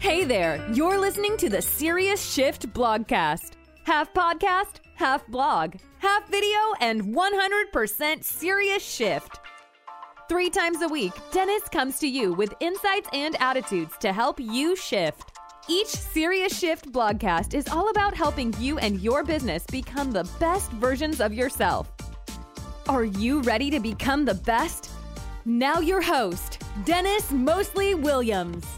Hey there, you're listening to the Serious Shift blogcast. Half podcast, half blog, half video, and 100% serious shift. Three times a week, Dennis comes to you with insights and attitudes to help you shift. Each Serious Shift blogcast is all about helping you and your business become the best versions of yourself. Are you ready to become the best? Now, your host, Dennis Moseley-Williams.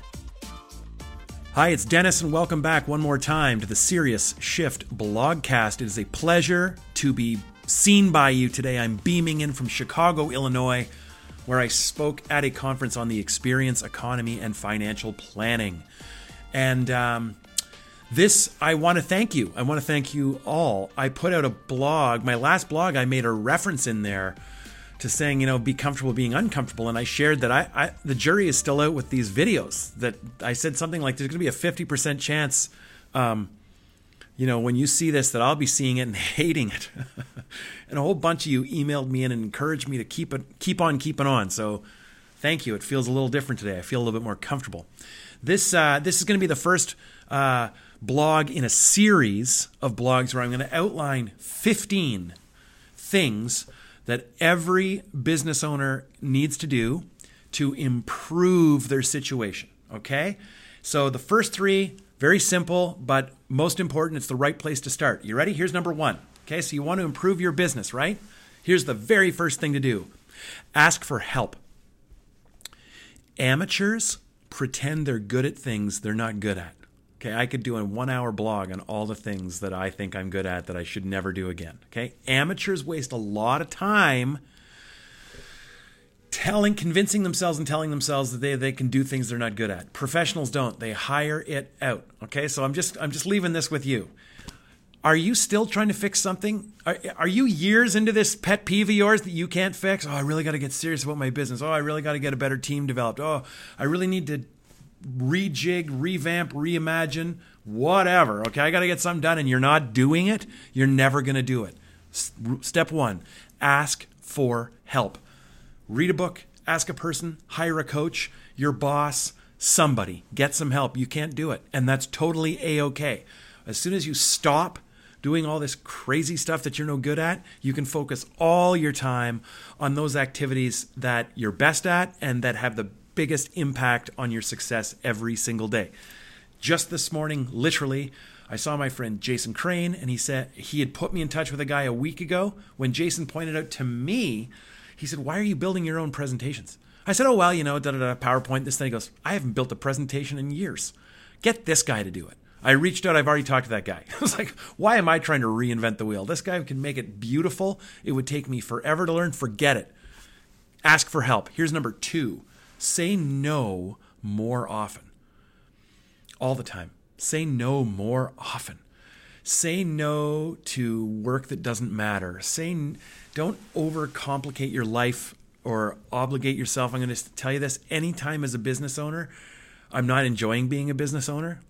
Hi, it's Dennis, and welcome back one more time to the Serious Shift blogcast. It is a pleasure to be seen by you today. I'm beaming in from Chicago, Illinois, where I spoke at a conference on the experience economy and financial planning. And um, this, I want to thank you. I want to thank you all. I put out a blog, my last blog, I made a reference in there to saying, you know, be comfortable being uncomfortable. And I shared that I, I the jury is still out with these videos. That I said something like, there's going to be a 50% chance, um, you know, when you see this, that I'll be seeing it and hating it. and a whole bunch of you emailed me in and encouraged me to keep it, keep on keeping on. So thank you. It feels a little different today. I feel a little bit more comfortable. This uh, this is going to be the first uh, blog in a series of blogs where I'm going to outline 15 things that every business owner needs to do to improve their situation. Okay, so the first three very simple, but most important. It's the right place to start. You ready? Here's number one. Okay, so you want to improve your business, right? Here's the very first thing to do ask for help. Amateurs pretend they're good at things they're not good at. Okay, I could do a one hour blog on all the things that I think I'm good at that I should never do again. Okay, amateurs waste a lot of time telling, convincing themselves and telling themselves that they, they can do things they're not good at. Professionals don't, they hire it out. Okay, so I'm just, I'm just leaving this with you. Are you still trying to fix something? Are, are you years into this pet peeve of yours that you can't fix? Oh, I really got to get serious about my business. Oh, I really got to get a better team developed. Oh, I really need to rejig, revamp, reimagine, whatever. Okay, I got to get something done and you're not doing it, you're never going to do it. Step one ask for help. Read a book, ask a person, hire a coach, your boss, somebody. Get some help. You can't do it. And that's totally A OK. As soon as you stop doing all this crazy stuff that you're no good at, you can focus all your time on those activities that you're best at and that have the biggest impact on your success every single day. Just this morning, literally, I saw my friend Jason Crane, and he said he had put me in touch with a guy a week ago. When Jason pointed out to me, he said, Why are you building your own presentations? I said, Oh, well, you know, da da da, PowerPoint, this thing. He goes, I haven't built a presentation in years. Get this guy to do it. I reached out. I've already talked to that guy. I was like, why am I trying to reinvent the wheel? This guy can make it beautiful. It would take me forever to learn. Forget it. Ask for help. Here's number two say no more often. All the time. Say no more often. Say no to work that doesn't matter. Say don't overcomplicate your life or obligate yourself. I'm going to tell you this anytime as a business owner, I'm not enjoying being a business owner.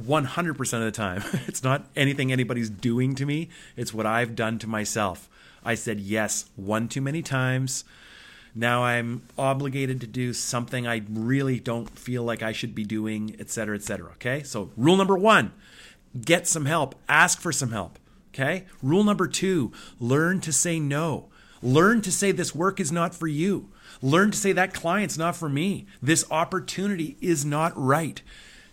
100% of the time. It's not anything anybody's doing to me, it's what I've done to myself. I said yes one too many times. Now I'm obligated to do something I really don't feel like I should be doing, et cetera, et cetera. Okay. So, rule number one get some help, ask for some help. Okay. Rule number two learn to say no. Learn to say this work is not for you. Learn to say that client's not for me. This opportunity is not right.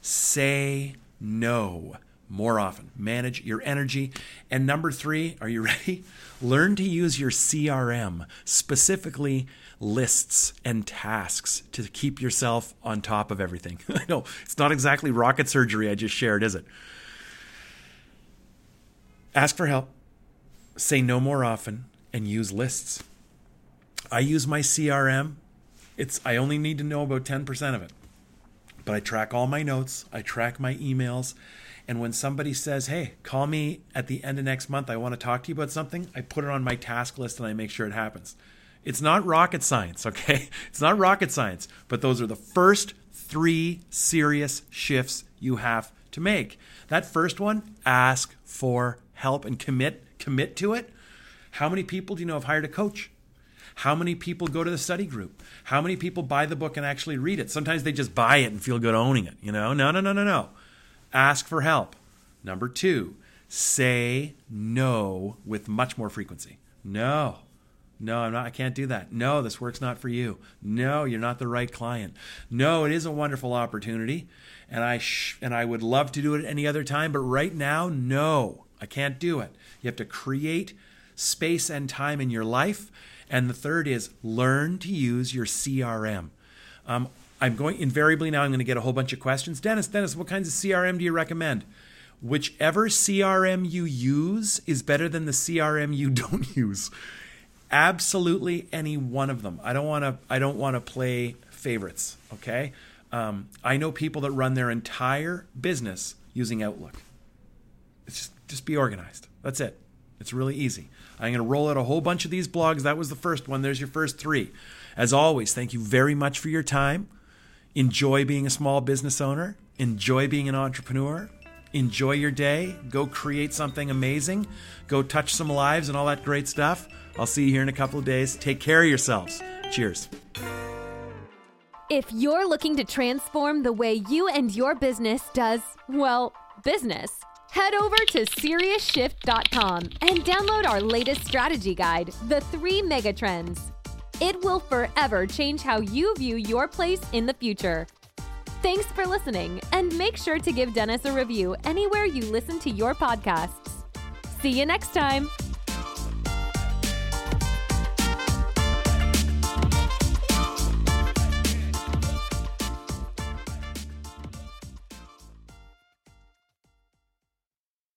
Say no more often. Manage your energy. And number three, are you ready? Learn to use your CRM, specifically lists and tasks, to keep yourself on top of everything. Know it's not exactly rocket surgery I just shared, is it? Ask for help, say no more often, and use lists. I use my CRM. It's I only need to know about 10% of it but I track all my notes, I track my emails. And when somebody says, hey, call me at the end of next month, I want to talk to you about something, I put it on my task list and I make sure it happens. It's not rocket science, okay? It's not rocket science, but those are the first three serious shifts you have to make. That first one, ask for help and commit commit to it. How many people do you know have hired a coach? How many people go to the study group? How many people buy the book and actually read it? Sometimes they just buy it and feel good owning it, you know? No, no, no, no, no. Ask for help. Number two, say no with much more frequency. No. No, I'm not. I can't do that. No, this work's not for you. No, you're not the right client. No, it is a wonderful opportunity, and I sh- and I would love to do it any other time, but right now, no, I can't do it. You have to create space and time in your life. And the third is learn to use your CRM. Um, I'm going invariably now. I'm going to get a whole bunch of questions. Dennis, Dennis, what kinds of CRM do you recommend? Whichever CRM you use is better than the CRM you don't use. Absolutely any one of them. I don't want to. I don't want to play favorites. Okay. Um, I know people that run their entire business using Outlook. It's just just be organized. That's it. It's really easy. I'm going to roll out a whole bunch of these blogs. That was the first one. There's your first three. As always, thank you very much for your time. Enjoy being a small business owner. Enjoy being an entrepreneur. Enjoy your day. Go create something amazing. Go touch some lives and all that great stuff. I'll see you here in a couple of days. Take care of yourselves. Cheers. If you're looking to transform the way you and your business does, well, business, head over to SeriousShift.com and download our latest strategy guide, The Three Megatrends. It will forever change how you view your place in the future. Thanks for listening, and make sure to give Dennis a review anywhere you listen to your podcasts. See you next time.